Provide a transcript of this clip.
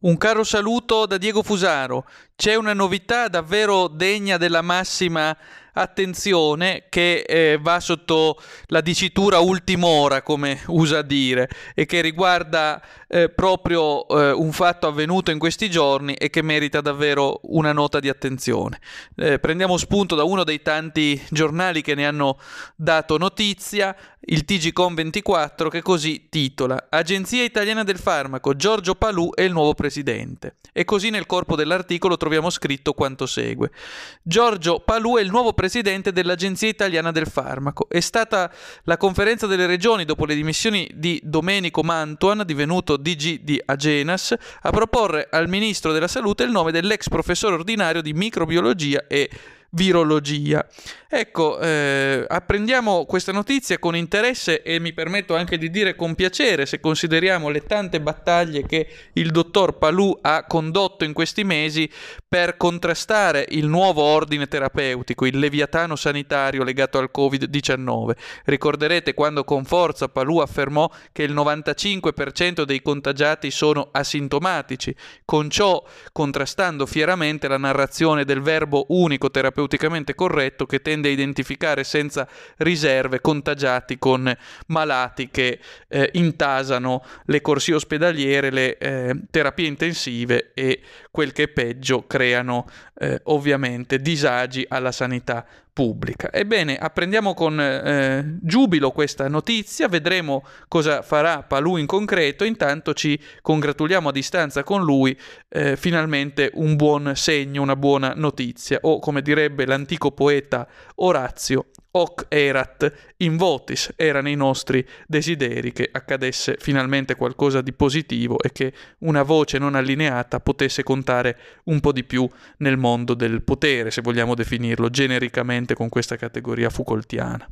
Un caro saluto da Diego Fusaro. C'è una novità davvero degna della massima attenzione che eh, va sotto la dicitura ultim'ora, come usa dire, e che riguarda eh, proprio eh, un fatto avvenuto in questi giorni e che merita davvero una nota di attenzione. Eh, prendiamo spunto da uno dei tanti giornali che ne hanno dato notizia, il TGCOM 24, che così titola Agenzia Italiana del Farmaco, Giorgio Palù è il nuovo presidente. E così nel corpo dell'articolo troviamo scritto quanto segue. Giorgio Palù è il nuovo presidente dell'Agenzia Italiana del Farmaco. È stata la conferenza delle regioni dopo le dimissioni di Domenico Mantuan, divenuto DG di Agenas, a proporre al ministro della Salute il nome dell'ex professore ordinario di microbiologia e virologia. Ecco, eh, apprendiamo questa notizia con interesse e mi permetto anche di dire con piacere se consideriamo le tante battaglie che il dottor Palù ha condotto in questi mesi per contrastare il nuovo ordine terapeutico, il leviatano sanitario legato al Covid-19. Ricorderete quando con forza Palù affermò che il 95% dei contagiati sono asintomatici, con ciò contrastando fieramente la narrazione del verbo unico terapeuticamente corretto che tende a identificare senza riserve contagiati con malati che eh, intasano le corsie ospedaliere, le eh, terapie intensive e quel che è peggio creano eh, ovviamente disagi alla sanità pubblica. Ebbene, apprendiamo con eh, giubilo questa notizia, vedremo cosa farà Palù in concreto, intanto ci congratuliamo a distanza con lui, eh, finalmente un buon segno, una buona notizia, o come direbbe l'antico poeta Orazio, hoc erat in votis, erano i nostri desideri che accadesse finalmente qualcosa di positivo e che una voce non allineata potesse contare un po' di più nel mondo del potere, se vogliamo definirlo genericamente con questa categoria Foucaultiana.